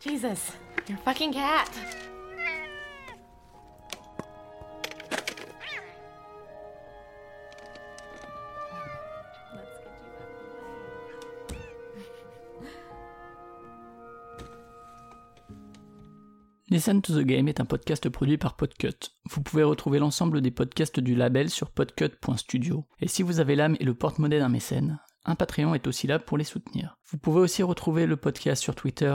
Jesus, your fucking cat. Listen to the Game est un podcast produit par Podcut. Vous pouvez retrouver l'ensemble des podcasts du label sur podcut.studio. Et si vous avez l'âme et le porte-monnaie d'un mécène, un Patreon est aussi là pour les soutenir. Vous pouvez aussi retrouver le podcast sur Twitter,